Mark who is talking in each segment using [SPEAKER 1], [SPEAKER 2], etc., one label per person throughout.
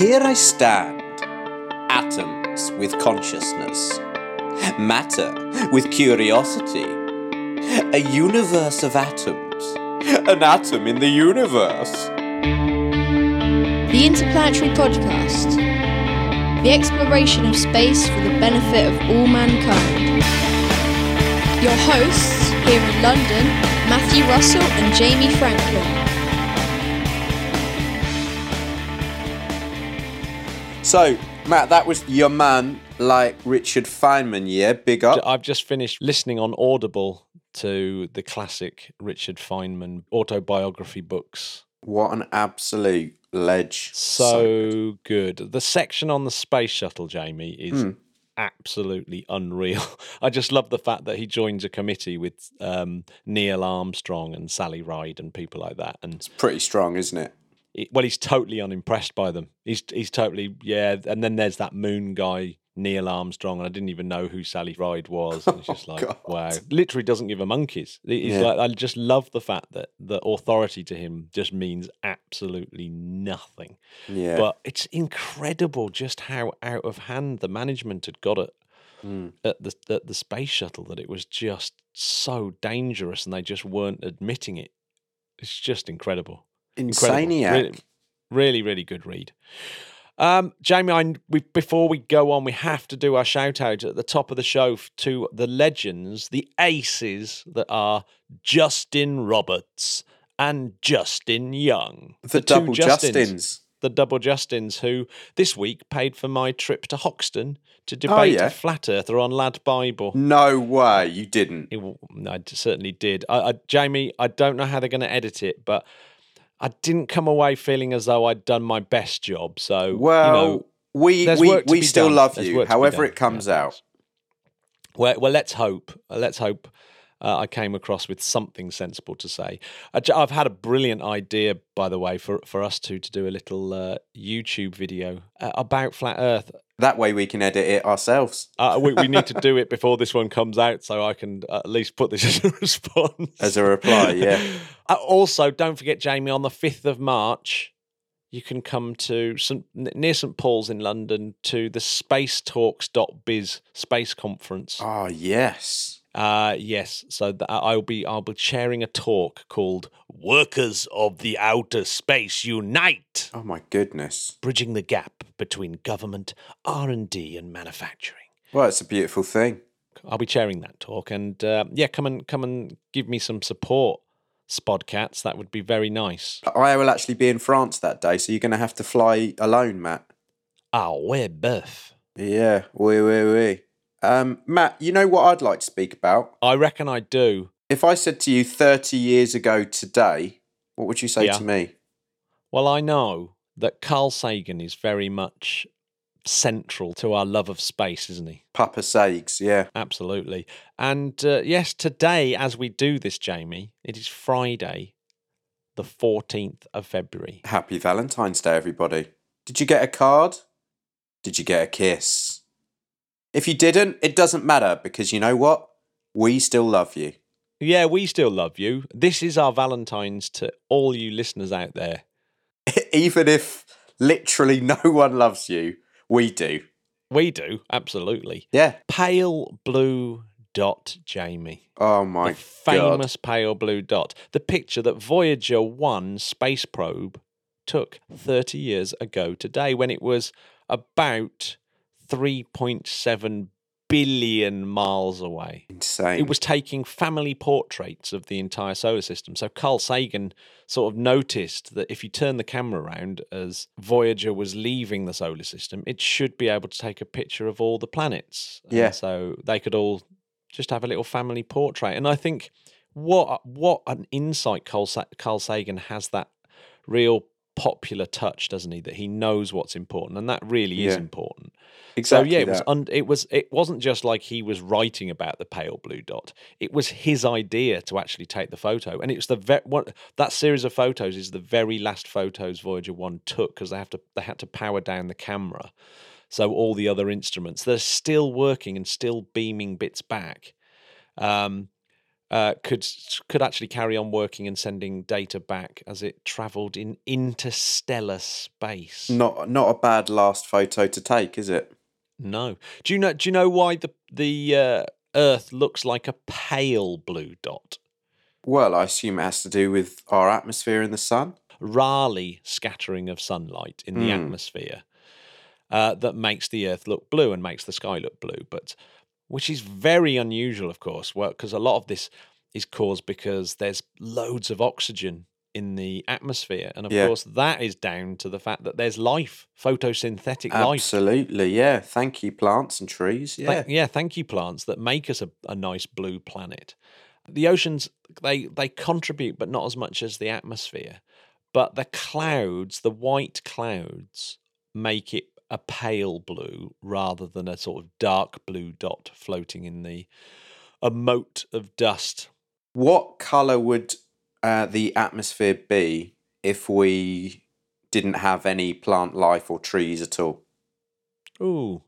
[SPEAKER 1] Here I stand, atoms with consciousness, matter with curiosity, a universe of atoms, an atom in the universe.
[SPEAKER 2] The Interplanetary Podcast. The exploration of space for the benefit of all mankind. Your hosts here in London, Matthew Russell and Jamie Franklin.
[SPEAKER 1] So, Matt, that was your man, like Richard Feynman, yeah? Big up.
[SPEAKER 3] I've just finished listening on Audible to the classic Richard Feynman autobiography books.
[SPEAKER 1] What an absolute ledge.
[SPEAKER 3] So good. The section on the space shuttle, Jamie, is
[SPEAKER 1] Hmm.
[SPEAKER 3] absolutely unreal. I just love the fact that he joins a committee with um, Neil Armstrong and Sally Ride and people like that. And it's
[SPEAKER 1] Pretty strong, isn't it?
[SPEAKER 3] Well, he's totally unimpressed by them. He's he's totally yeah. And then there's that moon guy, Neil Armstrong, and I didn't even know who Sally Ride was. And it's just like
[SPEAKER 1] God.
[SPEAKER 3] wow, literally doesn't give a monkeys. He's
[SPEAKER 1] Yeah.
[SPEAKER 3] like I just love the fact that the authority to him just means absolutely nothing.
[SPEAKER 1] Yeah.
[SPEAKER 3] But it's incredible just how out of hand the management had got it
[SPEAKER 1] Mm.
[SPEAKER 3] at the at the space shuttle that it was just so dangerous, and they just weren't admitting it. It's just incredible.
[SPEAKER 1] Insaniac.
[SPEAKER 3] Really, really, really good read. Um, Jamie, I, we, before we go on, we have to do our shout out at the top of the show to the legends, the aces that are Justin Roberts and Justin Young.
[SPEAKER 1] The,
[SPEAKER 3] two
[SPEAKER 1] double Justins.
[SPEAKER 3] The double Justins who this week paid for my trip to Hoxton to debate
[SPEAKER 1] Oh, yeah.
[SPEAKER 3] a flat earther on Lad Bible.
[SPEAKER 1] No way, you didn't.
[SPEAKER 3] It I certainly did. I, I, Jamie, I don't know how they're going to edit it, but I didn't come away feeling as though I'd done my best job. So,
[SPEAKER 1] Well,
[SPEAKER 3] you know,
[SPEAKER 1] we we, we still
[SPEAKER 3] done.
[SPEAKER 1] love you,
[SPEAKER 3] work to be
[SPEAKER 1] however it comes
[SPEAKER 3] Yeah,
[SPEAKER 1] out.
[SPEAKER 3] Well, well, let's hope. Let's hope. Uh, I came across with something sensible to say. I've had a brilliant idea, by the way, for, for us two to do a little uh, YouTube video uh, about flat Earth.
[SPEAKER 1] That way we can edit it ourselves
[SPEAKER 3] Uh, we, we need to do it before this one comes out, so I can at least put this as a response.
[SPEAKER 1] as a reply. Yeah.
[SPEAKER 3] Uh, also, don't forget, Jamie, on the 5th of March, you can come to St, near St Paul's in London to the spacetalks.biz space conference.
[SPEAKER 1] Oh yes.
[SPEAKER 3] Uh, yes, so th- I'll be I'll be chairing a talk called "Workers of the Outer Space Unite:
[SPEAKER 1] Oh my goodness.
[SPEAKER 3] Bridging the Gap Between Government, R and D, and Manufacturing."
[SPEAKER 1] Well, it's a beautiful thing.
[SPEAKER 3] I'll be chairing that talk, and uh, yeah, come and come and give me some support, Spodcats. That would be very nice.
[SPEAKER 1] I will actually be in France that day, so you're going to have to fly alone, Matt.
[SPEAKER 3] Ah, we're boeuf.
[SPEAKER 1] Yeah. Oui, oui, oui. Um, Matt, you know what I'd like to speak about?
[SPEAKER 3] I reckon I do.
[SPEAKER 1] If I said to you 30 years ago today, what would you say
[SPEAKER 3] Yeah.
[SPEAKER 1] to me?
[SPEAKER 3] Well, I know that Carl Sagan is very much central to our love of space, isn't he?
[SPEAKER 1] Papa Sags, yeah.
[SPEAKER 3] Absolutely. And uh, yes, today, as we do this, Jamie, it is Friday, the 14th of February.
[SPEAKER 1] Happy Valentine's Day, everybody. Did you get a card? Did you get a kiss? If you didn't, it doesn't matter because you know what? We still love you.
[SPEAKER 3] Yeah, we still love you. This is our Valentine's to all you listeners out there.
[SPEAKER 1] Even if literally no one loves you, we do.
[SPEAKER 3] We do, absolutely.
[SPEAKER 1] Yeah.
[SPEAKER 3] Pale blue dot, Jamie.
[SPEAKER 1] Oh my
[SPEAKER 3] the famous pale blue dot. The picture that Voyager 1 space probe took 30 years ago today when it was about 3.7 billion miles away.
[SPEAKER 1] Insane.
[SPEAKER 3] It was taking family portraits of the entire solar system. So Carl Sagan sort of noticed that if you turn the camera around as Voyager was leaving the solar system, it should be able to take a picture of all the planets. And
[SPEAKER 1] Yeah.
[SPEAKER 3] so they could all just have a little family portrait. And I think what what an insight Carl, Sa- Carl Sagan has that real popular touch, doesn't he? That he knows what's important, and that really is important.
[SPEAKER 1] exactly
[SPEAKER 3] so yeah, it was un- it was it wasn't just like he was writing about the pale blue dot. It was his idea to actually take the photo, and it was the ve- one, that series of photos is the very last photos Voyager One took because they have to they had to power down the camera, so all the other instruments they're still working and still beaming bits back. Um, uh, could could actually carry on working and sending data back as it travelled in interstellar space.
[SPEAKER 1] Not not a bad last photo to take, is it?
[SPEAKER 3] No. Do you know? Do you know why the the uh, Earth looks like a pale blue dot?
[SPEAKER 1] Well, I assume it has to do with our atmosphere and the sun.
[SPEAKER 3] Rayleigh scattering of sunlight in the
[SPEAKER 1] Hmm.
[SPEAKER 3] atmosphere uh, that makes the Earth look blue and makes the sky look blue, but which is very unusual, of course, because a lot of this is caused because there's loads of oxygen in the atmosphere, and of
[SPEAKER 1] Yeah.
[SPEAKER 3] course that is down to the fact that there's life, photosynthetic life.
[SPEAKER 1] Absolutely, yeah. Thank you, plants and trees. Yeah.
[SPEAKER 3] Thank, yeah, thank you, plants that make us a, a nice blue planet. The oceans they they contribute, but not as much as the atmosphere. But the clouds, the white clouds, make it a pale blue rather than a sort of dark blue dot floating in the a moat of dust.
[SPEAKER 1] What colour would uh, the atmosphere be if we didn't have any plant life or trees at all?
[SPEAKER 3] Ooh.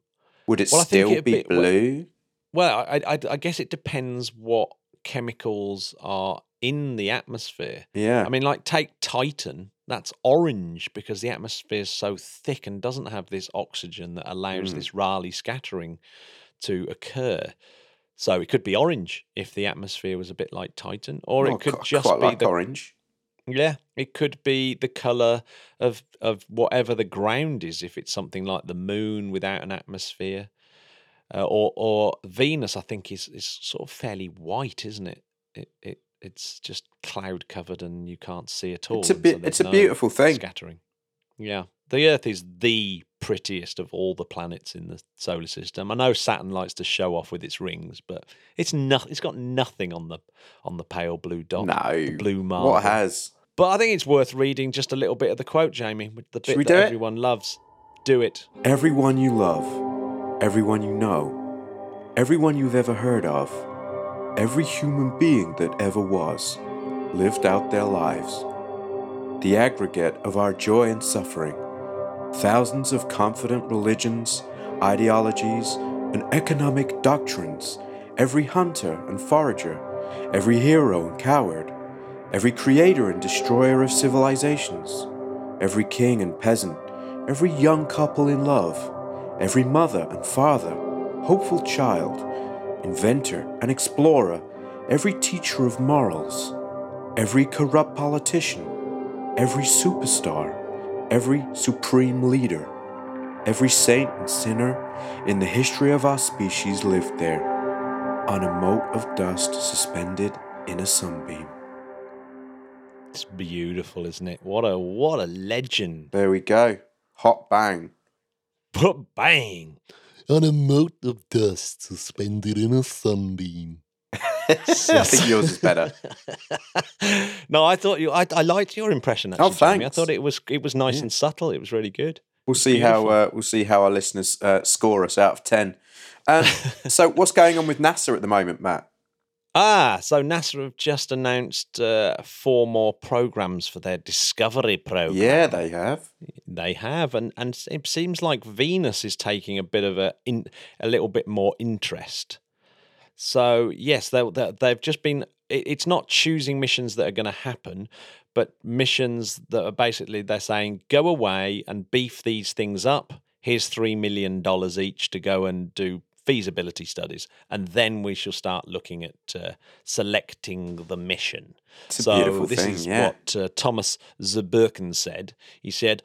[SPEAKER 1] Would it
[SPEAKER 3] Well,
[SPEAKER 1] still be
[SPEAKER 3] be- well-
[SPEAKER 1] blue?
[SPEAKER 3] Well, I, I, I guess it depends what chemicals are in the atmosphere.
[SPEAKER 1] Yeah.
[SPEAKER 3] I mean, like take Titan, that's orange because the atmosphere is so thick and doesn't have this oxygen that allows
[SPEAKER 1] Mm.
[SPEAKER 3] this Rayleigh scattering to occur. So it could be orange if the atmosphere was a bit like Titan, or
[SPEAKER 1] Oh,
[SPEAKER 3] it could just be
[SPEAKER 1] like
[SPEAKER 3] the
[SPEAKER 1] orange.
[SPEAKER 3] yeah, it could be the color of of whatever the ground is. If it's something like the moon without an atmosphere, uh, or or Venus, I think is is sort of fairly white, isn't it? It it it's just cloud covered and you can't see at all.
[SPEAKER 1] It's a bit.
[SPEAKER 3] there's
[SPEAKER 1] it's a
[SPEAKER 3] no
[SPEAKER 1] beautiful thing.
[SPEAKER 3] Scattering. Yeah, the Earth is the prettiest of all the planets in the solar system. I know Saturn likes to show off with its rings, but it's not. It's got nothing on the on the pale blue dot.
[SPEAKER 1] No.
[SPEAKER 3] blue mark.
[SPEAKER 1] What has?
[SPEAKER 3] But I think it's worth reading just a little bit of the quote, Jamie, with the bit
[SPEAKER 1] we
[SPEAKER 3] that
[SPEAKER 1] do it?
[SPEAKER 3] everyone loves. Do it.
[SPEAKER 1] Everyone you love, everyone you know, everyone you've ever heard of, every human being that ever was, lived out their lives. The aggregate of our joy and suffering, thousands of confident religions, ideologies, and economic doctrines, every hunter and forager, every hero and coward, every creator and destroyer of civilizations, every king and peasant, every young couple in love, every mother and father, hopeful child, inventor and explorer, every teacher of morals, every corrupt politician, every superstar, every supreme leader, every saint and sinner in the history of our species lived there, on a mote of dust suspended in a sunbeam.
[SPEAKER 3] It's beautiful, isn't it? What a what a legend.
[SPEAKER 1] There we go. Hot bang.
[SPEAKER 3] But bang.
[SPEAKER 4] on a mote of dust suspended in a sunbeam.
[SPEAKER 1] I think yours is better.
[SPEAKER 3] no, I thought you. I, I liked your impression. Actually,
[SPEAKER 1] Oh,
[SPEAKER 3] Jamie. I thought it was it was nice
[SPEAKER 1] Yeah.
[SPEAKER 3] and subtle. It was really good.
[SPEAKER 1] We'll see how uh, we'll see how our listeners uh, score us out of ten. Um, so, what's going on with NASA at the moment, Matt?
[SPEAKER 3] Ah, so NASA have just announced uh, four more programs for their Discovery program.
[SPEAKER 1] Yeah, they have.
[SPEAKER 3] They have, and and it seems like Venus is taking a bit of a in, a little bit more interest. So yes, they, they they've just been. it- It's not choosing missions that are going to happen, but missions that are basically they're saying go away and beef these things up. Here's three million dollars each to go and do feasibility studies, and then we shall start looking at uh, selecting the mission.
[SPEAKER 1] It's
[SPEAKER 3] so this
[SPEAKER 1] thing,
[SPEAKER 3] is
[SPEAKER 1] yeah.
[SPEAKER 3] what uh, Thomas Zurbuchen said. He said,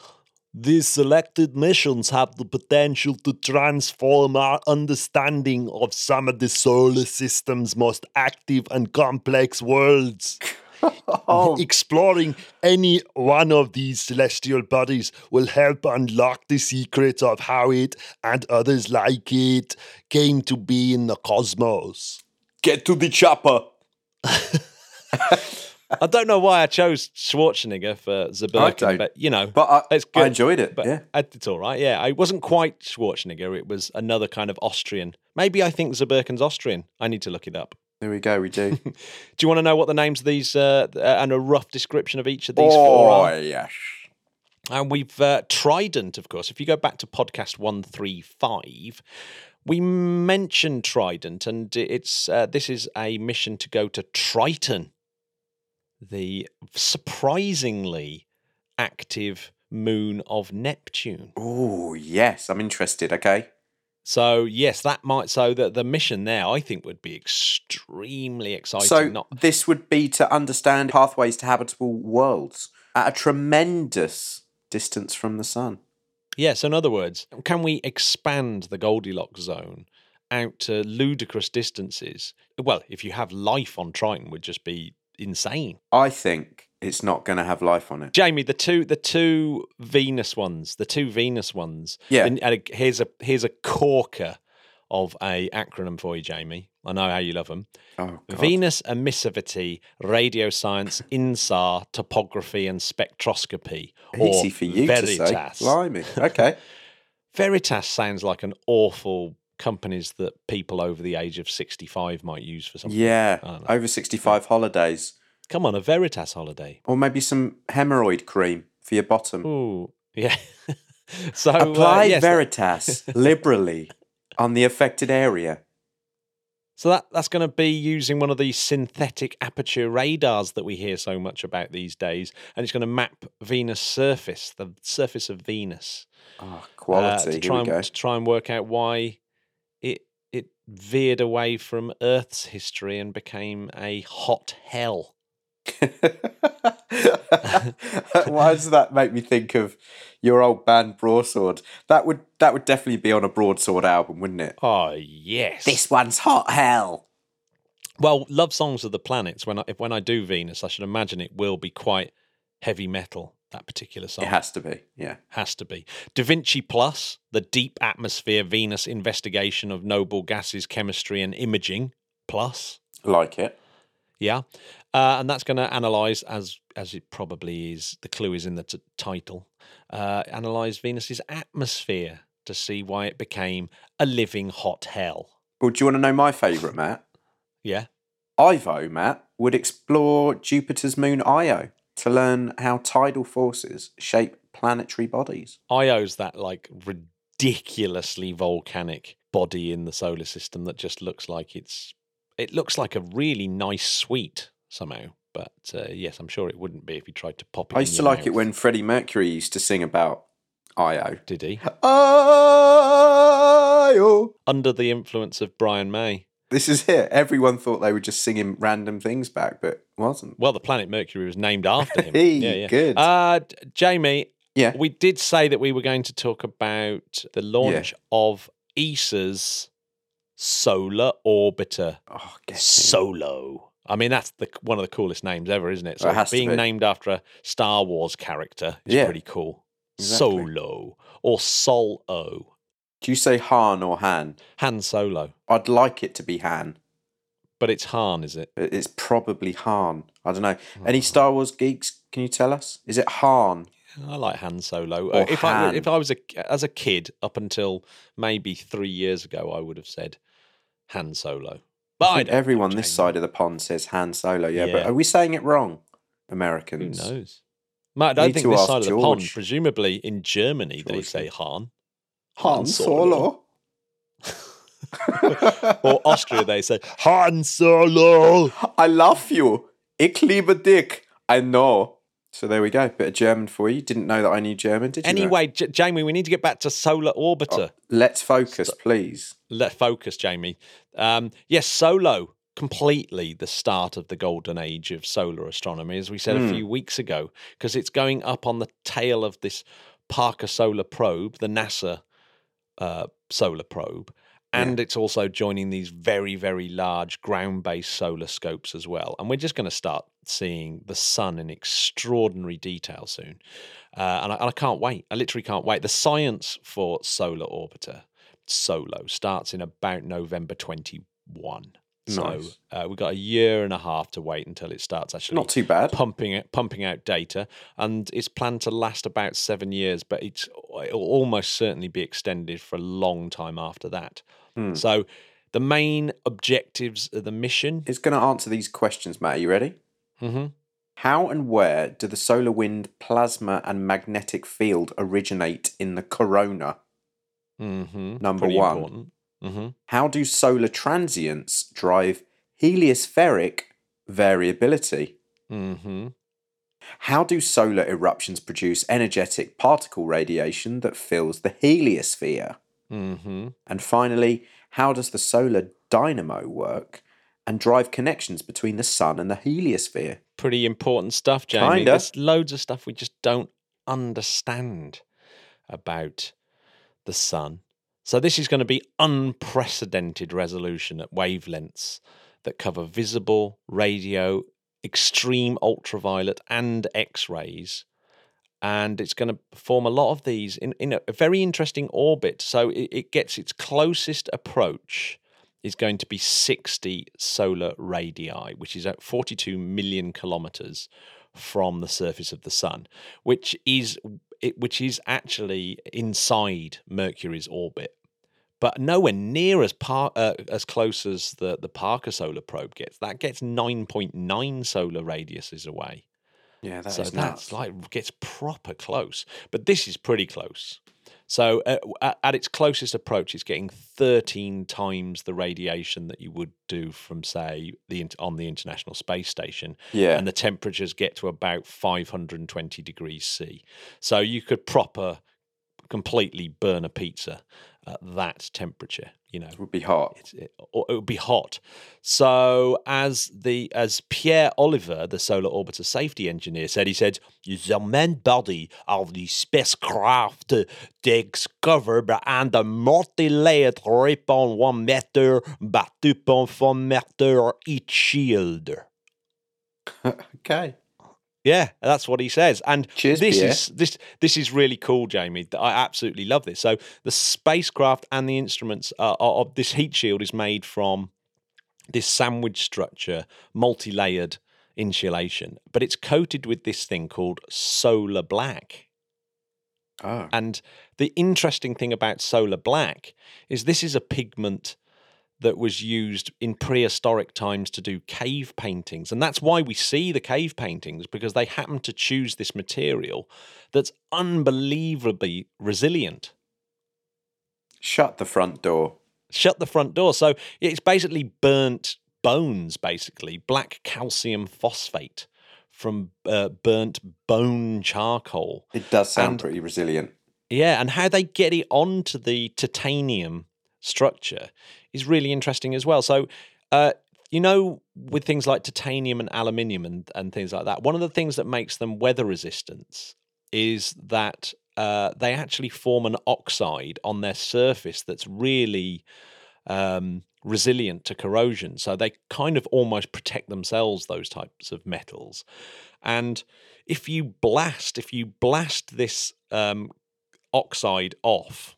[SPEAKER 3] "These selected missions have the potential to transform our understanding of some of the solar system's most active and complex worlds."
[SPEAKER 1] Oh,
[SPEAKER 4] Exploring any one of these celestial bodies will help unlock the secrets of how it and others like it came to be in the cosmos.
[SPEAKER 1] get to the chopper.
[SPEAKER 3] I don't know why I chose Schwarzenegger for
[SPEAKER 1] don't.
[SPEAKER 3] but you know,
[SPEAKER 1] But I,
[SPEAKER 3] It's
[SPEAKER 1] I enjoyed it.
[SPEAKER 3] but
[SPEAKER 1] yeah.
[SPEAKER 3] it- it's all right. Yeah, it wasn't quite Schwarzenegger. It was another kind of Austrian. Maybe I think Zurbuchen's Austrian. I need to look it up.
[SPEAKER 1] There we go. We do.
[SPEAKER 3] Do you want to know what the names of these uh, and a rough description of each of these four
[SPEAKER 1] oh
[SPEAKER 3] are?
[SPEAKER 1] Oh yes.
[SPEAKER 3] And we've uh, Trident, of course. If you go back to podcast one three five, We mentioned Trident, and it's uh, this is a mission to go to Triton, the surprisingly active moon of Neptune.
[SPEAKER 1] Oh, yes, I'm interested. Okay.
[SPEAKER 3] So yes, that might so that the mission there I think would be extremely exciting.
[SPEAKER 1] So
[SPEAKER 3] Not
[SPEAKER 1] this would be to understand pathways to habitable worlds at a tremendous distance from the sun.
[SPEAKER 3] Yes, in other words, can we expand the Goldilocks zone out to ludicrous distances? Well, if you have life on Triton, would just be insane.
[SPEAKER 1] I think it's not going to have life on it.
[SPEAKER 3] Jamie, the two the two Venus ones, the two Venus ones.
[SPEAKER 1] Yeah.
[SPEAKER 3] and- and here's a here's a corker of a acronym for you, Jamie. I know how you love them.
[SPEAKER 1] Oh, God.
[SPEAKER 3] Venus emissivity, radio science, INSAR, topography, and spectroscopy.
[SPEAKER 1] Easy
[SPEAKER 3] or
[SPEAKER 1] for you
[SPEAKER 3] Veritas.
[SPEAKER 1] to say. Blimey. Okay.
[SPEAKER 3] Veritas sounds like an awful companies that people over the age of 65 might use for something.
[SPEAKER 1] yeah.
[SPEAKER 3] I don't know.
[SPEAKER 1] Over 65 holidays.
[SPEAKER 3] Come on, a Veritas holiday.
[SPEAKER 1] Or maybe some hemorrhoid cream for your bottom.
[SPEAKER 3] Ooh, yeah. so uh,
[SPEAKER 1] Apply
[SPEAKER 3] yes,
[SPEAKER 1] Veritas liberally on the affected area.
[SPEAKER 3] So that that's going to be using one of these synthetic aperture radars that we hear so much about these days, and it's going to map Venus' surface, the surface of Venus,
[SPEAKER 1] Oh,
[SPEAKER 3] uh, to try and to try and work out why it it veered away from Earth's history and became a hot hell.
[SPEAKER 1] Why does that make me think of your old band Broadsword? That would that would definitely be on a Broadsword album, wouldn't it?
[SPEAKER 3] Oh yes.
[SPEAKER 1] This one's hot hell.
[SPEAKER 3] Well, love songs of the planets. When I if, when I do Venus, I should imagine it will be quite heavy metal. That particular song
[SPEAKER 1] It has to be, yeah.
[SPEAKER 3] has to be. Da Vinci Plus, the deep atmosphere Venus investigation of noble gases, chemistry, and imaging. Plus,
[SPEAKER 1] Like it.
[SPEAKER 3] Yeah, uh, and that's going to analyze as as it probably is. The clue is in the t- title. Uh, analyze Venus's atmosphere to see why it became a living hot hell.
[SPEAKER 1] Well, do you want to know my favourite, Matt?
[SPEAKER 3] Yeah.
[SPEAKER 1] Ivo, Matt, would explore Jupiter's moon Io to learn how tidal forces shape planetary bodies.
[SPEAKER 3] Io's that like ridiculously volcanic body in the solar system that just looks like it's it looks like a really nice sweet somehow. But uh, yes, I'm sure it wouldn't be if you tried to pop it.
[SPEAKER 1] I used to like it when Freddie Mercury used to sing about Io.
[SPEAKER 3] did he
[SPEAKER 1] Io.
[SPEAKER 3] under the influence of Brian May.
[SPEAKER 1] This is it. Everyone thought they were just singing random things back, but wasn't.
[SPEAKER 3] Well, the planet Mercury was named after him.
[SPEAKER 1] Hey,
[SPEAKER 3] yeah, yeah.
[SPEAKER 1] good.
[SPEAKER 3] Uh, Jamie,
[SPEAKER 1] Yeah.
[SPEAKER 3] we did say that we were going to talk about the launch of ESA's solar orbiter.
[SPEAKER 1] Oh.
[SPEAKER 3] Solo. I mean, that's the one of the coolest names ever, isn't it?
[SPEAKER 1] It
[SPEAKER 3] So
[SPEAKER 1] to
[SPEAKER 3] being
[SPEAKER 1] be.
[SPEAKER 3] named after a Star Wars character is
[SPEAKER 1] Yeah.
[SPEAKER 3] pretty cool.
[SPEAKER 1] Exactly.
[SPEAKER 3] Solo or Sol O.
[SPEAKER 1] Do you say Han or Han?
[SPEAKER 3] Han Solo.
[SPEAKER 1] I'd like it to be Han.
[SPEAKER 3] But it's Han, is it?
[SPEAKER 1] It's probably Han. I don't know.
[SPEAKER 3] Oh.
[SPEAKER 1] Any Star Wars geeks? Can you tell us? Is it Han?
[SPEAKER 3] I like Han Solo.
[SPEAKER 1] Or
[SPEAKER 3] if I
[SPEAKER 1] Han.
[SPEAKER 3] if I was a as a kid up until maybe three years ago, I would have said Han Solo. But
[SPEAKER 1] I
[SPEAKER 3] I
[SPEAKER 1] think
[SPEAKER 3] don't
[SPEAKER 1] everyone this side of the pond says Han Solo. Yeah, but are we saying it wrong, Americans?
[SPEAKER 3] Who knows? Matt, I don't think this side of the pond.
[SPEAKER 1] George.
[SPEAKER 3] Presumably in Germany, they say Han.
[SPEAKER 1] Han Solo.
[SPEAKER 3] or Austria, they say
[SPEAKER 4] Han Solo.
[SPEAKER 1] I love you. Ich liebe dich. I know. So there we go. Bit of German for you. Didn't know that I knew German, did you?
[SPEAKER 3] Anyway, J- Jamie, we need to get back to Solar Orbiter.
[SPEAKER 1] let's focus, please.
[SPEAKER 3] Let's focus, Jamie. Um, yes, Solo, completely the start of the golden age of solar astronomy, as we said a
[SPEAKER 1] Hmm.
[SPEAKER 3] few weeks ago, because it's going up on the tail of this Parker Solar Probe, the NASA uh, solar probe. And it's also joining these very, very large ground based solar scopes as well. And we're just going to start seeing the sun in extraordinary detail soon. Uh, and, I, and I can't wait. I literally can't wait. The science for Solar Orbiter Solo starts in about November 21. So
[SPEAKER 1] Nice.
[SPEAKER 3] uh, we've got a year and a half to wait until it starts actually
[SPEAKER 1] Not too bad.
[SPEAKER 3] pumping it, pumping out data, and it's planned to last about seven years, but it's it'll almost certainly be extended for a long time after that.
[SPEAKER 1] Hmm.
[SPEAKER 3] So, the main objectives of the mission.
[SPEAKER 1] is going to answer these questions, Matt. Are you ready?
[SPEAKER 3] Mhm.
[SPEAKER 1] How and where do the solar wind, plasma, and magnetic field originate in the corona?
[SPEAKER 3] Mhm.
[SPEAKER 1] Number
[SPEAKER 3] Pretty
[SPEAKER 1] one.
[SPEAKER 3] important. Mm-hmm.
[SPEAKER 1] How do solar transients drive heliospheric variability?
[SPEAKER 3] Mm-hmm.
[SPEAKER 1] How do solar eruptions produce energetic particle radiation that fills the heliosphere?
[SPEAKER 3] Mm-hmm.
[SPEAKER 1] And finally, how does the solar dynamo work and drive connections between the sun and the heliosphere?
[SPEAKER 3] Pretty important stuff, Jamie.
[SPEAKER 1] Kinda.
[SPEAKER 3] There's loads of stuff we just don't understand about the sun. So this is going to be unprecedented resolution at wavelengths that cover visible, radio, extreme ultraviolet, and X-rays. And it's going to form a lot of these in, in a very interesting orbit. So it, it gets its closest approach is going to be 60 solar radii, which is at 42 million kilometers from the surface of the sun, which is which is actually inside Mercury's orbit, but nowhere near as par, uh, as close as the the Parker Solar Probe gets. That gets 9.9 solar radiuses away.
[SPEAKER 1] Yeah, that's
[SPEAKER 3] so
[SPEAKER 1] nuts.
[SPEAKER 3] that's like gets proper close. But this is pretty close. So uh, at, at its closest approach, it's getting 13 times the radiation that you would do from, say, the on the International Space Station,
[SPEAKER 1] yeah.
[SPEAKER 3] and the temperatures get to about 520 degrees C. So you could proper completely burn a pizza at that temperature. You know,
[SPEAKER 1] it would be hot.
[SPEAKER 3] it, or it would be hot. So as the as Pierre Oliver, the solar orbiter safety engineer, said, he said the main body of the spacecraft discovered and a multi-layered 3.1 meter by 2.4 meter each shield.
[SPEAKER 1] okay.
[SPEAKER 3] Yeah, that's what he says. And
[SPEAKER 1] Cheers,
[SPEAKER 3] this
[SPEAKER 1] Pierre.
[SPEAKER 3] is this this is really cool, Jamie. I absolutely love this. So the spacecraft and the instruments are, are, are- this heat shield is made from this sandwich structure, multi-layered insulation, but it's coated with this thing called solar black.
[SPEAKER 1] Oh.
[SPEAKER 3] And the interesting thing about solar black is this is a pigment that was used in prehistoric times to do cave paintings. And that's why we see the cave paintings, because they happen to choose this material that's unbelievably resilient.
[SPEAKER 1] Shut the front door.
[SPEAKER 3] Shut the front door. So it's basically burnt bones, basically, black calcium phosphate from uh, burnt bone charcoal.
[SPEAKER 1] It does sound
[SPEAKER 3] And-
[SPEAKER 1] pretty resilient.
[SPEAKER 3] Yeah, and how they get it onto the titanium structure is really interesting as well. So, uh, you know, with things like titanium and aluminium and, and things like that, one of the things that makes them weather resistant is that uh, they actually form an oxide on their surface that's really um, resilient to corrosion. So they kind of almost protect themselves, those types of metals. And if you blast, if you blast this um, oxide off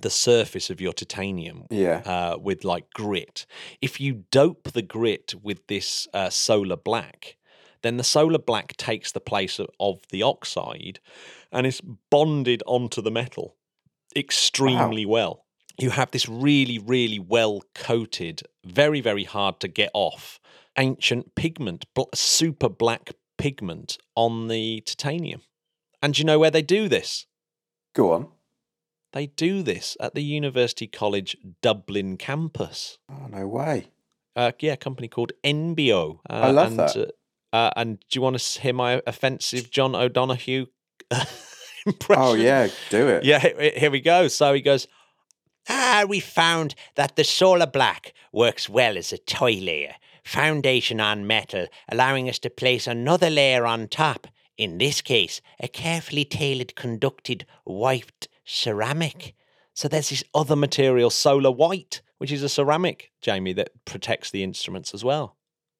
[SPEAKER 3] the surface of your titanium
[SPEAKER 1] Yeah.
[SPEAKER 3] uh, with like grit. If you dope the grit with this uh, solar black, then the solar black takes the place of, of the oxide and is bonded onto the metal extremely well. You have this really, really well coated, very, very hard to get off ancient pigment, bl- super black pigment on the titanium. And you know where they do this?
[SPEAKER 1] Go on.
[SPEAKER 3] They do this at the University College Dublin campus.
[SPEAKER 1] Oh, no way.
[SPEAKER 3] Uh, yeah, a company called EnBio. Uh,
[SPEAKER 1] I love
[SPEAKER 3] and,
[SPEAKER 1] that.
[SPEAKER 3] Uh, uh, and do you want to hear my offensive John O'Donoghue impression?
[SPEAKER 1] Oh, yeah. Do it.
[SPEAKER 3] Yeah, here we go. So he goes, Ah, we found that the solar black works well as a toy layer, foundation on metal, allowing us to place another layer on top. In this case, a carefully tailored conducted white ceramic. So there's this other material, solar white, which is a ceramic, Jamie, that protects the instruments as well.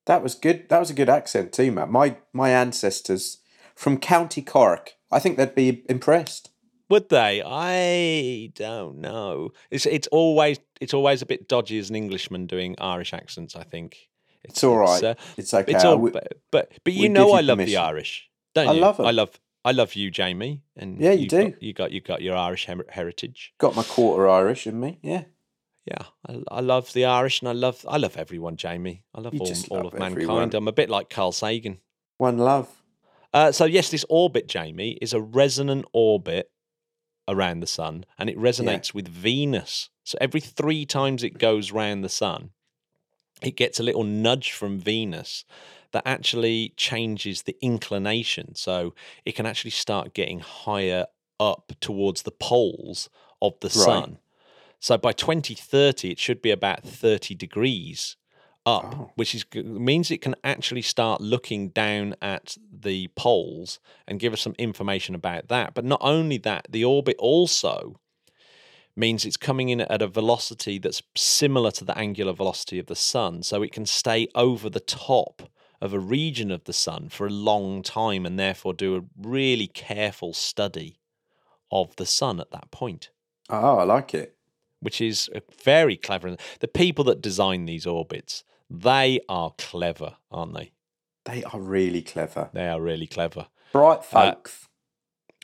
[SPEAKER 1] That was good. That was a good accent too, Matt. My my ancestors from County Cork. I think they'd be impressed.
[SPEAKER 3] Would they? I don't know. It's it's always it's always a bit dodgy as an Englishman doing Irish accents. I think
[SPEAKER 1] It's all right.
[SPEAKER 3] uh,
[SPEAKER 1] it's okay.
[SPEAKER 3] it's all,
[SPEAKER 1] w-
[SPEAKER 3] but, but but you know I love the. Irish, don't
[SPEAKER 1] I
[SPEAKER 3] you?
[SPEAKER 1] love 'em.
[SPEAKER 3] I love I love you, Jamie, and
[SPEAKER 1] Yeah, you
[SPEAKER 3] got-
[SPEAKER 1] do.
[SPEAKER 3] you got you got your Irish her- heritage.
[SPEAKER 1] got my quarter Irish in me. Yeah.
[SPEAKER 3] Yeah, I, I love the Irish, and I love I love everyone, Jamie. I love
[SPEAKER 1] You
[SPEAKER 3] all,
[SPEAKER 1] just
[SPEAKER 3] all
[SPEAKER 1] love
[SPEAKER 3] of mankind. I'm a bit like Carl Sagan.
[SPEAKER 1] One love.
[SPEAKER 3] Uh, so yes, this orbit, Jamie, is a resonant orbit around the sun and it resonates with Venus. So every three times it goes round the sun, it gets a little nudge from Venus that actually changes the inclination. So it can actually start getting higher up towards the poles of the sun. So by 2030, it should be about 30 degrees up,
[SPEAKER 1] Oh.
[SPEAKER 3] which is means it can actually start looking down at the poles and give us some information about that. But not only that, the orbit also means it's coming in at a velocity that's similar to the angular velocity of the sun, so it can stay over the top of a region of the sun for a long time and therefore do a really careful study of the sun at that point
[SPEAKER 1] Oh, I like it.
[SPEAKER 3] which is uh, very clever. The people that design these orbits, they are clever, aren't they?
[SPEAKER 1] They are really clever.
[SPEAKER 3] They are really clever.
[SPEAKER 1] Bright folks.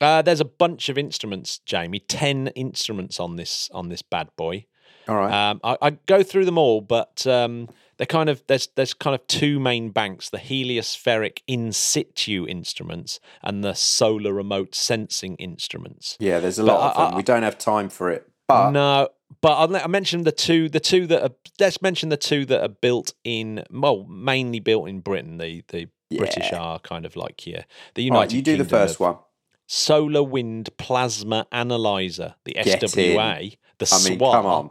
[SPEAKER 3] Uh, there's a bunch of instruments, Jamie. Ten instruments on this on this bad boy.
[SPEAKER 1] All right.
[SPEAKER 3] Um, I, I go through them all, but um, they're kind of there's there's kind of two main banks: the heliospheric in situ instruments and the solar remote sensing instruments.
[SPEAKER 1] yeah, there's a
[SPEAKER 3] but
[SPEAKER 1] lot of them.
[SPEAKER 3] I-
[SPEAKER 1] we don't have time for it. But
[SPEAKER 3] no, but I'll, I mentioned the two, the two that are. Let's mention the two that are built in. Well, mainly built in Britain. The the British are kind of like here. The United.
[SPEAKER 1] right, you do the first one.
[SPEAKER 3] Solar Wind Plasma Analyzer, the
[SPEAKER 1] Get in.
[SPEAKER 3] SWA, the
[SPEAKER 1] I mean,
[SPEAKER 3] SWA,
[SPEAKER 1] come on.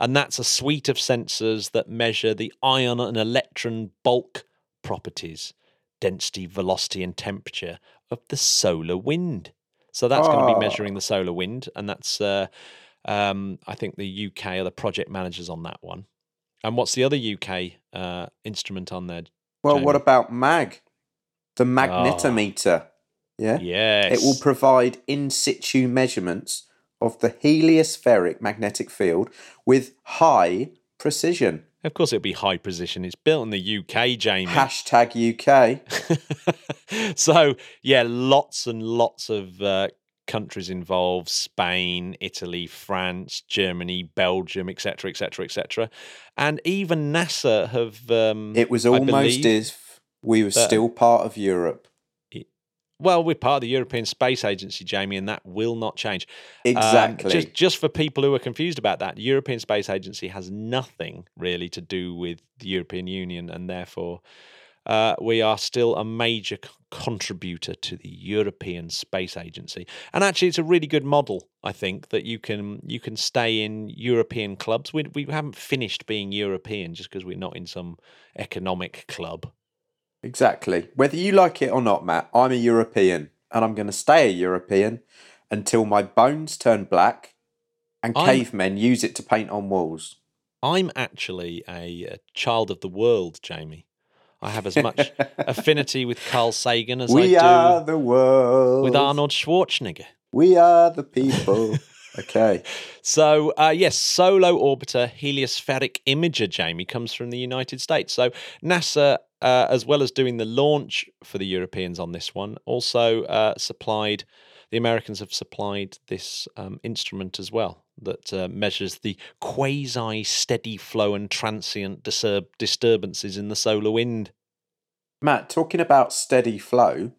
[SPEAKER 3] And that's a suite of sensors that measure the ion and electron bulk properties, density, velocity, and temperature of the solar wind. So that's going to
[SPEAKER 1] Ah.
[SPEAKER 3] be measuring the solar wind, and that's uh, um, I think the UK are the project managers on that one. And what's the other UK uh, instrument on there?
[SPEAKER 1] Well, what about MAG? The magnetometer. Yeah.
[SPEAKER 3] Yes,
[SPEAKER 1] It will provide in situ measurements of the heliospheric magnetic field with high precision.
[SPEAKER 3] of course, it'll be high precision. It's built in the UK, Jamie.
[SPEAKER 1] Hashtag UK.
[SPEAKER 3] so yeah, lots and lots of uh, countries involved: Spain, Italy, France, Germany, Belgium, etc., etc., etc. And even NASA have. Um,
[SPEAKER 1] It was almost as we were
[SPEAKER 3] that-
[SPEAKER 1] still part of Europe.
[SPEAKER 3] Well, we're part of the European Space Agency, Jamie, and that will not change. Um,
[SPEAKER 1] Exactly.
[SPEAKER 3] just, just for people who are confused about that, the European Space Agency has nothing really to do with the European Union, and therefore uh, we are still a major c- contributor to the European Space Agency. And actually, it's a really good model, I think, that you can you can stay in European clubs. We we haven't finished being European just because we're not in some economic club.
[SPEAKER 1] Exactly. Whether you like it or not, Matt, I'm a European and I'm going to stay a European until my bones turn black and
[SPEAKER 3] I'm-
[SPEAKER 1] cavemen use it to paint on walls.
[SPEAKER 3] I'm actually a, a child of the world, Jamie. I have as much affinity with Carl Sagan as
[SPEAKER 1] we
[SPEAKER 3] I do
[SPEAKER 1] are the world.
[SPEAKER 3] with Arnold Schwarzenegger.
[SPEAKER 1] We are the people. okay.
[SPEAKER 3] So, uh, yes, Solo Orbiter Heliospheric Imager, Jamie, comes from the United States. So, NASA, uh, as well as doing the launch for the Europeans on this one, also uh, supplied, the Americans have supplied this um, instrument as well that uh, measures the quasi steady flow and transient disturb- disturbances in the solar wind.
[SPEAKER 1] Matt, talking about steady flow,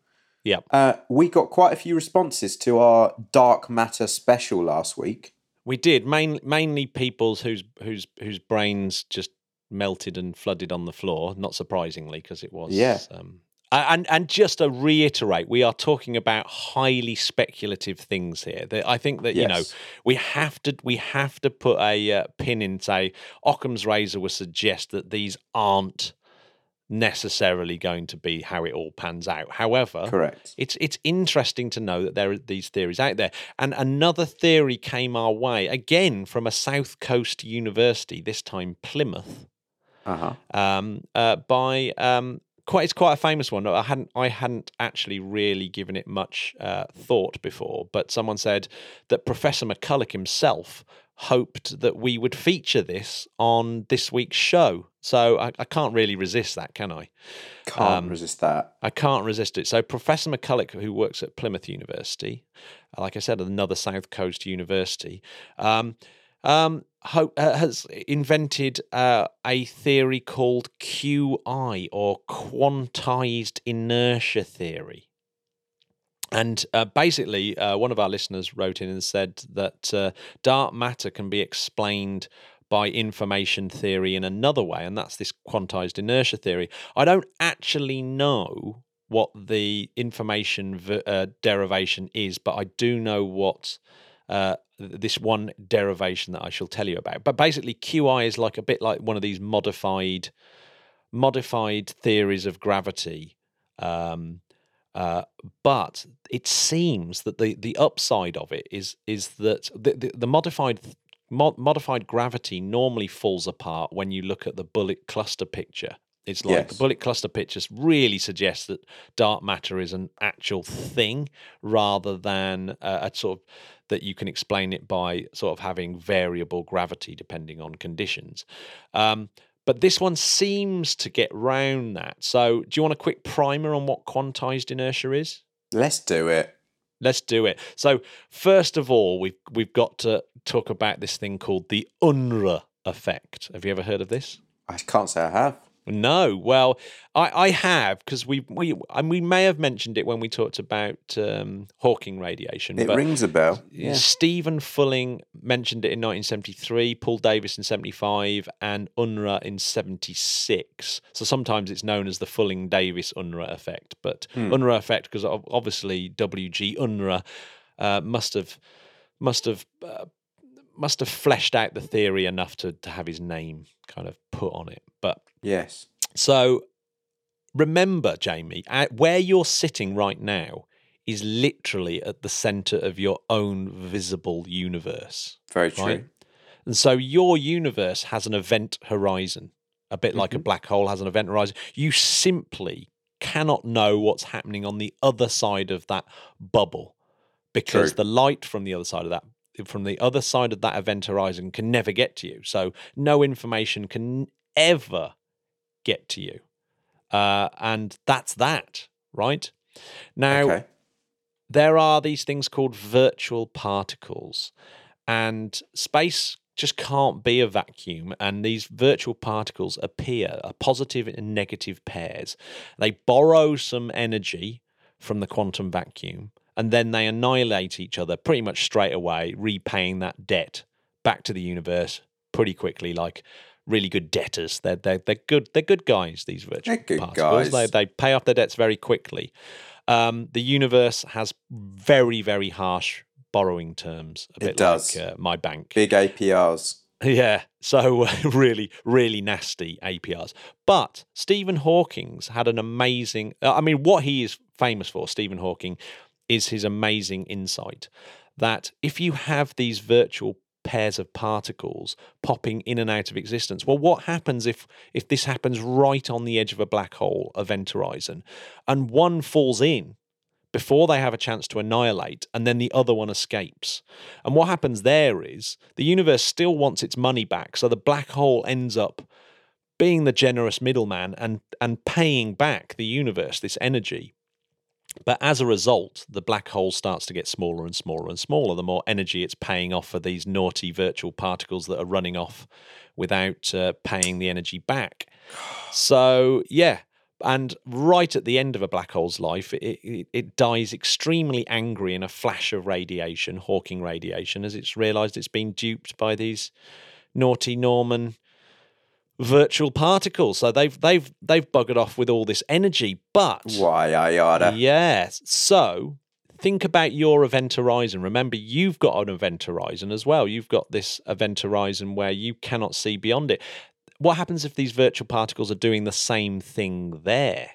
[SPEAKER 3] Yeah.
[SPEAKER 1] uh, we got quite a few responses to our dark matter special last week.
[SPEAKER 3] We did main, mainly people's whose whose whose brains just melted and flooded on the floor. Not surprisingly, because it was.
[SPEAKER 1] Yeah.
[SPEAKER 3] Um, and and just to reiterate, we are talking about highly speculative things here. That I think that you know we have to we have to put a uh, pin in say Occam's razor would suggest that these aren't necessarily going to be how it all pans out. However,
[SPEAKER 1] Correct.
[SPEAKER 3] it's it's interesting to know that there are these theories out there. And another theory came our way again from a South Coast university, this time Plymouth,
[SPEAKER 1] Uh huh.
[SPEAKER 3] um, uh, by um, quite it's quite a famous one. I hadn't I hadn't actually really given it much uh, thought before, but someone said that Professor McCulloch himself hoped that we would feature this on this week's show. So I, I can't really resist that, can I?
[SPEAKER 1] Can't
[SPEAKER 3] Um,
[SPEAKER 1] resist that.
[SPEAKER 3] I can't resist it. So Professor McCulloch, who works at Plymouth University, uh, like I said, another South Coast university, um, um, ho- uh, has invented uh, a theory called QI or quantized inertia theory. And uh, basically, uh, one of our listeners wrote in and said that uh, dark matter can be explained by information theory in another way, and that's this quantized inertia theory. I don't actually know what the information v- uh, derivation is, but I do know what uh, this one derivation that I shall tell you about. But basically, QI is like a bit like one of these modified modified theories of gravity. Um, uh, but it seems that the, the upside of it is is that the, the, the modified mo- modified gravity normally falls apart when you look at the bullet cluster picture. It's like the bullet cluster pictures really suggests that dark matter is an actual thing rather than uh, a sort of that you can explain it by sort of having variable gravity depending on conditions. Um, but this one seems to get round that. So, do you want a quick primer on what quantized inertia is?
[SPEAKER 1] Let's do it.
[SPEAKER 3] Let's do it. So, first of all, we've we've got to talk about this thing called the Unruh effect. Have you ever heard of this?
[SPEAKER 1] I can't say I have.
[SPEAKER 3] No. Well, I, I have because we we and we may have mentioned it when we talked about um, Hawking radiation.
[SPEAKER 1] It
[SPEAKER 3] but
[SPEAKER 1] rings a bell. Yeah.
[SPEAKER 3] Stephen Fulling mentioned it in 1973, Paul Davies in 75, and Unruh in 76. So sometimes it's known as the Fulling Davies Unruh effect, but Unruh effect because obviously W.G. Unruh uh, must have must have uh, must have fleshed out the theory enough to to have his name kind of put on it. But
[SPEAKER 1] Yes.
[SPEAKER 3] so remember, Jamie, where you're sitting right now is literally at the center of your own visible universe.
[SPEAKER 1] Very true.
[SPEAKER 3] Right. And so your universe has an event horizon, a bit like a mm-hmm. black hole has an event horizon. You simply cannot know what's happening on the other side of that bubble because
[SPEAKER 1] True.
[SPEAKER 3] the light from the other side of that from the other side of that event horizon can never get to you. So no information can ever get to you. Uh, and that's that, right? Now,
[SPEAKER 1] okay.
[SPEAKER 3] there are these things called virtual particles, and space just can't be a vacuum. And these virtual particles appear are positive and negative pairs. They borrow some energy from the quantum vacuum, and then they annihilate each other pretty much straight away, repaying that debt back to the universe pretty quickly, like really good debtors. They're they're, they're good they're good guys. These virtual particles. They
[SPEAKER 1] guys.
[SPEAKER 3] they pay off their debts very quickly. Um, the universe has very very harsh borrowing terms. A
[SPEAKER 1] It
[SPEAKER 3] bit
[SPEAKER 1] does.
[SPEAKER 3] like uh, my bank.
[SPEAKER 1] Big APRs.
[SPEAKER 3] Yeah, so really, really nasty APRs. But Stephen Hawking's had an amazing. uh, I mean, what he is famous for, Stephen Hawking, is his amazing insight that if you have these virtual pairs of particles popping in and out of existence, well, what happens if if this happens right on the edge of a black hole event horizon, and one falls in? before they have a chance to annihilate, and then the other one escapes. And what happens there is the universe still wants its money back, so the black hole ends up being the generous middleman and and paying back the universe this energy. But as a result, the black hole starts to get smaller and smaller and smaller. The more energy it's paying off for these naughty virtual particles that are running off without uh, paying the energy back. So, yeah. And right at the end of a black hole's life, it, it, it dies extremely angry in a flash of radiation, Hawking radiation, as it's realized it's been duped by these naughty Norman virtual particles. So they've they've they've buggered off with all this energy. But
[SPEAKER 1] Why, I yada.
[SPEAKER 3] Yes. So think about your event horizon. Remember, you've got an event horizon as well. You've got this event horizon where you cannot see beyond it. What happens if these virtual particles are doing the same thing there?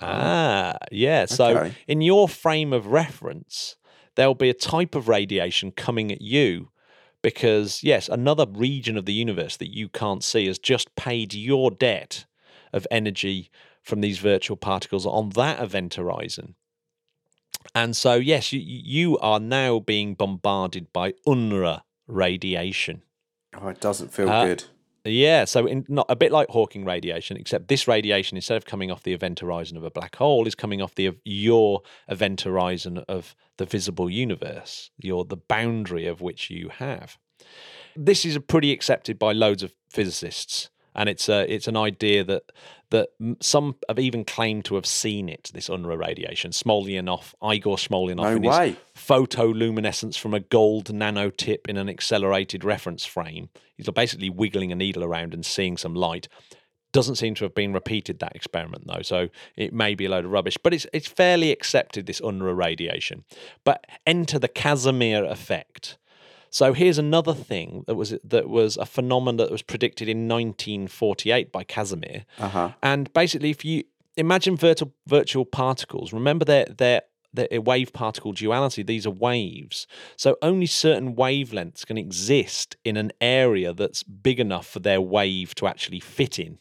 [SPEAKER 3] Ah, yeah. So in your frame of reference, there'll be a type of radiation coming at you because, yes, another region of the universe that you can't see has just paid your debt of energy from these virtual particles on that event horizon. And so, yes, you, you are now being bombarded by Unruh radiation.
[SPEAKER 1] Oh, it doesn't feel
[SPEAKER 3] Uh,
[SPEAKER 1] good.
[SPEAKER 3] Yeah, so in, not a bit like Hawking radiation, except this radiation, instead of coming off the event horizon of a black hole, is coming off the your event horizon of the visible universe, your the boundary of which you have. This is pretty accepted by loads of physicists. And it's a it's an idea that that some have even claimed to have seen it. This Unruh radiation. Smolyaninov, Igor Smolyaninov,
[SPEAKER 1] No
[SPEAKER 3] in his
[SPEAKER 1] way.
[SPEAKER 3] photoluminescence from a gold nanotip in an accelerated reference frame. He's basically wiggling a needle around and seeing some light. Doesn't seem to have been repeated that experiment though, so it may be a load of rubbish. But it's it's fairly accepted this Unruh radiation. But enter the Casimir effect. So here's another thing that was that was a phenomenon that was predicted in 1948 by Casimir.
[SPEAKER 1] Uh huh.
[SPEAKER 3] And basically, if you imagine virtual virtual particles, remember their their their wave particle duality. These are waves, so only certain wavelengths can exist in an area that's big enough for their wave to actually fit in.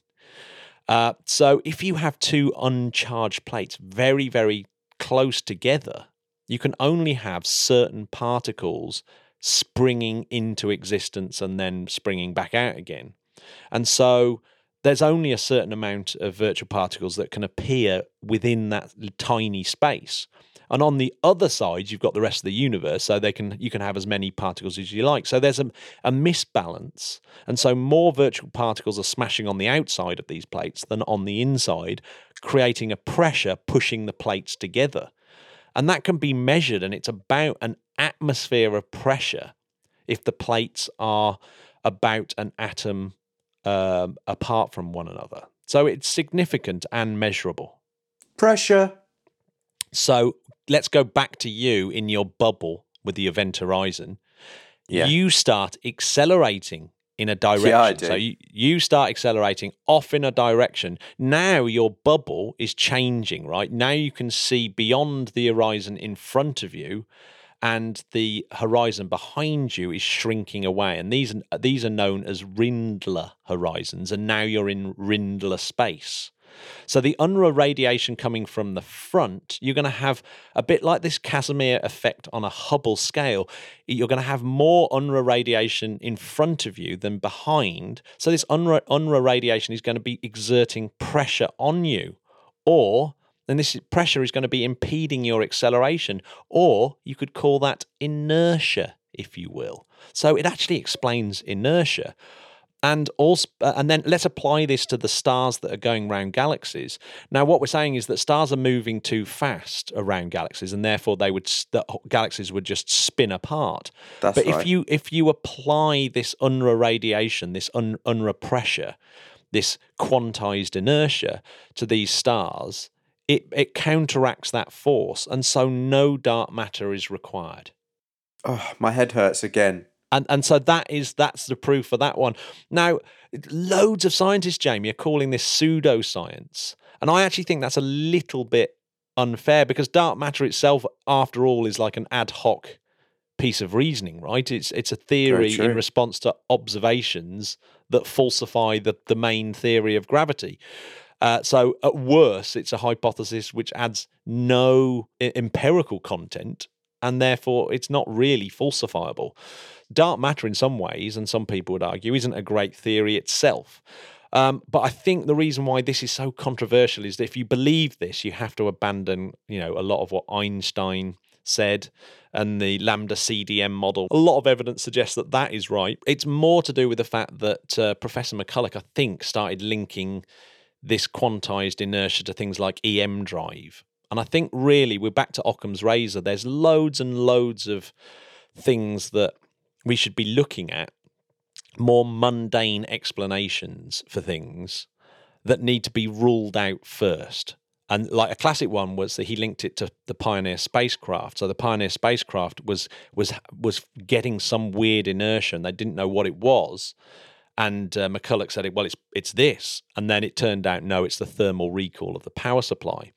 [SPEAKER 3] Uh, so if you have two uncharged plates very very close together, you can only have certain particles springing into existence and then springing back out again. And so there's only a certain amount of virtual particles that can appear within that tiny space. And on the other side, you've got the rest of the universe, so they can you can have as many particles as you like. So there's a, a misbalance, and so more virtual particles are smashing on the outside of these plates than on the inside, creating a pressure pushing the plates together. And that can be measured, and it's about an atmosphere of pressure if the plates are about an atom um, apart from one another. So it's significant and measurable.
[SPEAKER 1] Pressure.
[SPEAKER 3] So let's go back to you in your bubble with the event horizon.
[SPEAKER 1] Yeah.
[SPEAKER 3] You start accelerating in a direction.
[SPEAKER 1] I
[SPEAKER 3] So you, you start accelerating off in a direction. Now your bubble is changing, right? Now you can see beyond the horizon in front of you and the horizon behind you is shrinking away. And these these are known as Rindler horizons. And now you're in Rindler space. So the Unruh radiation coming from the front, you're going to have a bit like this Casimir effect on a Hubble scale. You're going to have more Unruh radiation in front of you than behind. So this Unruh, Unruh radiation is going to be exerting pressure on you, or then this pressure is going to be impeding your acceleration, or you could call that inertia, if you will. So it actually explains inertia and also uh, and then let's apply this to the stars that are going around galaxies now what we're saying is that stars are moving too fast around galaxies and therefore they would the galaxies would just spin apart
[SPEAKER 1] That's
[SPEAKER 3] but
[SPEAKER 1] right.
[SPEAKER 3] if you if you apply this Unruh radiation this un, Unruh pressure this quantized inertia to these stars it it counteracts that force and so no dark matter is required
[SPEAKER 1] Oh, my head hurts again.
[SPEAKER 3] And and so that is that's the proof for that one. Now, loads of scientists, Jamie, are calling this pseudoscience, and I actually think that's a little bit unfair because dark matter itself, after all, is like an ad hoc piece of reasoning, right? It's it's a theory in response to observations that falsify the the main theory of gravity. Uh, so at worst, it's a hypothesis which adds no e- empirical content, and therefore it's not really falsifiable. Dark matter, in some ways, and some people would argue, isn't a great theory itself. Um, but I think the reason why this is so controversial is that if you believe this, you have to abandon, you know, a lot of what Einstein said and the lambda CDM model. A lot of evidence suggests that that is right. It's more to do with the fact that uh, Professor McCulloch, I think, started linking this quantized inertia to things like EM drive. And I think really we're back to Occam's razor. There's loads and loads of things that we should be looking at, more mundane explanations for things that need to be ruled out first. And like a classic one was that he linked it to the Pioneer spacecraft. So the Pioneer spacecraft was was was getting some weird inertia, and they didn't know what it was. And uh, McCulloch said, "Well, it's it's this," and then it turned out no, it's the thermal recoil of the power supply.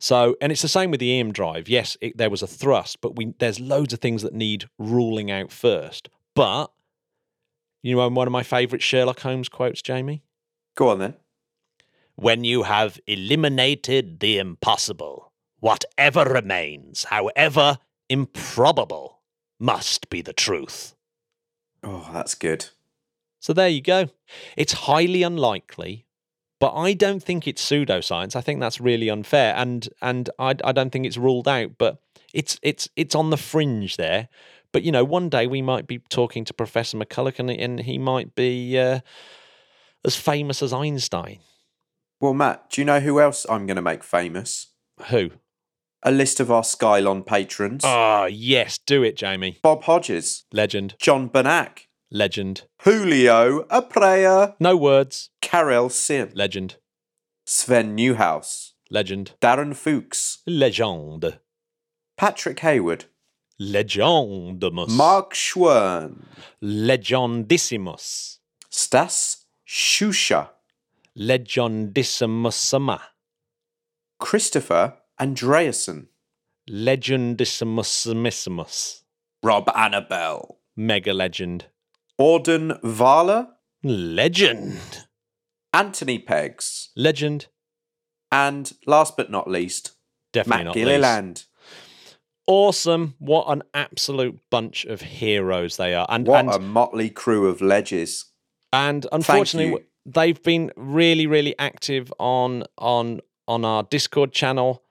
[SPEAKER 3] So, and it's the same with the EM drive. Yes, it, there was a thrust, but we there's loads of things that need ruling out first. But you know, one of my favourite Sherlock Holmes quotes, Jamie.
[SPEAKER 1] Go on then.
[SPEAKER 3] When you have eliminated the impossible, whatever remains, however improbable, must be the truth.
[SPEAKER 1] Oh, that's good.
[SPEAKER 3] So there you go. It's highly unlikely, but I don't think it's pseudoscience. I think that's really unfair, and and I, I don't think it's ruled out. But it's it's it's on the fringe there. But you know, one day we might be talking to Professor McCulloch, and, and he might be. Uh, as famous as Einstein.
[SPEAKER 1] Well, Matt, do you know who else I'm going to make famous?
[SPEAKER 3] Who?
[SPEAKER 1] A list of our Skylon patrons.
[SPEAKER 3] Ah, yes, do it, Jamie.
[SPEAKER 1] Bob Hodges,
[SPEAKER 3] Legend,
[SPEAKER 1] John Banak,
[SPEAKER 3] legend.
[SPEAKER 1] Julio a Aprea,
[SPEAKER 3] No words.
[SPEAKER 1] Karel Sim,
[SPEAKER 3] Legend,
[SPEAKER 1] Sven Newhouse,
[SPEAKER 3] legend,
[SPEAKER 1] Darren Fuchs,
[SPEAKER 3] Legend.
[SPEAKER 1] Patrick Hayward,
[SPEAKER 3] legendimus,
[SPEAKER 1] Mark Schwern,
[SPEAKER 3] legendissimus,
[SPEAKER 1] Stas Shusha,
[SPEAKER 3] legendissimusama,
[SPEAKER 1] Christopher Andreasen,
[SPEAKER 3] legendissimusissimus,
[SPEAKER 1] Rob Annabelle,
[SPEAKER 3] mega legend,
[SPEAKER 1] Auden Vala,
[SPEAKER 3] legend,
[SPEAKER 1] Anthony Peggs,
[SPEAKER 3] legend.
[SPEAKER 1] and last but not least,
[SPEAKER 3] Definitely
[SPEAKER 1] Matt
[SPEAKER 3] not least.
[SPEAKER 1] Gilliland.
[SPEAKER 3] Awesome! What an absolute bunch of heroes they are, and
[SPEAKER 1] What
[SPEAKER 3] and
[SPEAKER 1] a motley crew of ledges.
[SPEAKER 3] and unfortunately they've been really really active on on on our discord channel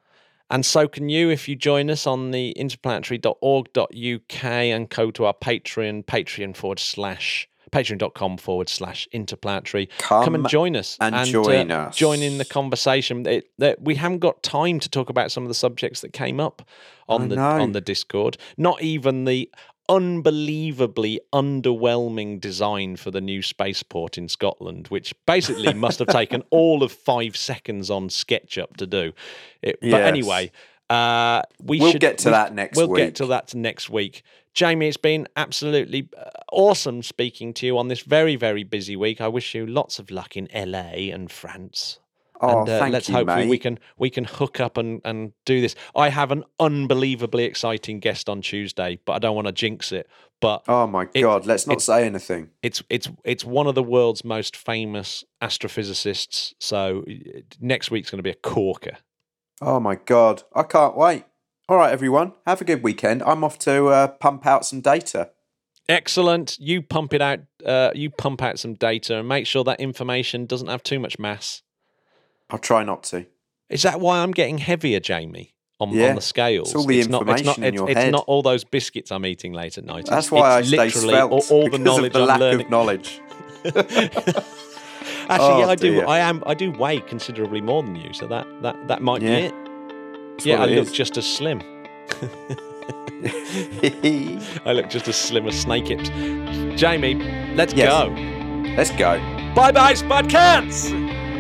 [SPEAKER 3] and so can you if you join us on the interplanetary.org.uk and go to our patreon patreon forward slash patreon.com forward slash interplanetary come, and join us
[SPEAKER 1] and
[SPEAKER 3] uh,
[SPEAKER 1] join us.
[SPEAKER 3] join in the conversation it, that we haven't got time to talk about some of the subjects that came up on
[SPEAKER 1] I
[SPEAKER 3] the
[SPEAKER 1] know.
[SPEAKER 3] on the discord not even the unbelievably underwhelming design for the new spaceport in Scotland, which basically must have taken all of five seconds on SketchUp to do. It, But anyway, uh, we
[SPEAKER 1] We'll
[SPEAKER 3] should
[SPEAKER 1] get to
[SPEAKER 3] we-
[SPEAKER 1] that next
[SPEAKER 3] We'll get to that next week. Jamie, it's been absolutely uh, awesome speaking to you on this very, very busy week. I wish you lots of luck in LA and France.
[SPEAKER 1] Oh,
[SPEAKER 3] and uh, let's
[SPEAKER 1] you,
[SPEAKER 3] hopefully
[SPEAKER 1] mate.
[SPEAKER 3] we can we can hook up and, and do this. I have an unbelievably exciting guest on Tuesday, but I don't want to jinx it. But
[SPEAKER 1] Oh my
[SPEAKER 3] It-
[SPEAKER 1] God, let's not say anything.
[SPEAKER 3] it's it's it's one of the world's most famous astrophysicists. So next week's going to be a corker.
[SPEAKER 1] Oh my God, I can't wait. All right, everyone, have a good weekend. I'm off to uh, pump out some data.
[SPEAKER 3] Excellent. You pump it out. Uh, you pump out some data and make sure that information doesn't have too much mass.
[SPEAKER 1] I'll try not to.
[SPEAKER 3] Is that why I'm getting heavier, Jamie? On,
[SPEAKER 1] Yeah,
[SPEAKER 3] on the scales,
[SPEAKER 1] it's all the
[SPEAKER 3] not, it's not,
[SPEAKER 1] information in
[SPEAKER 3] it's,
[SPEAKER 1] your
[SPEAKER 3] it's
[SPEAKER 1] head.
[SPEAKER 3] not all those biscuits I'm eating late at night.
[SPEAKER 1] That's
[SPEAKER 3] It's-
[SPEAKER 1] why
[SPEAKER 3] it's
[SPEAKER 1] I stay
[SPEAKER 3] literally
[SPEAKER 1] svelte.
[SPEAKER 3] all, all the knowledge
[SPEAKER 1] of the
[SPEAKER 3] I'm
[SPEAKER 1] lack
[SPEAKER 3] learning.
[SPEAKER 1] of knowledge.
[SPEAKER 3] Actually,
[SPEAKER 1] Oh,
[SPEAKER 3] yeah, I do. I am. I do weigh considerably more than you, so that that that might
[SPEAKER 1] Yeah,
[SPEAKER 3] be it.
[SPEAKER 1] That's
[SPEAKER 3] yeah, I
[SPEAKER 1] it
[SPEAKER 3] look
[SPEAKER 1] is.
[SPEAKER 3] just as slim. I look just as slim as snake hips. Jamie, let's
[SPEAKER 1] Yes.
[SPEAKER 3] go.
[SPEAKER 1] Let's go.
[SPEAKER 3] Bye bye, Spud Cats.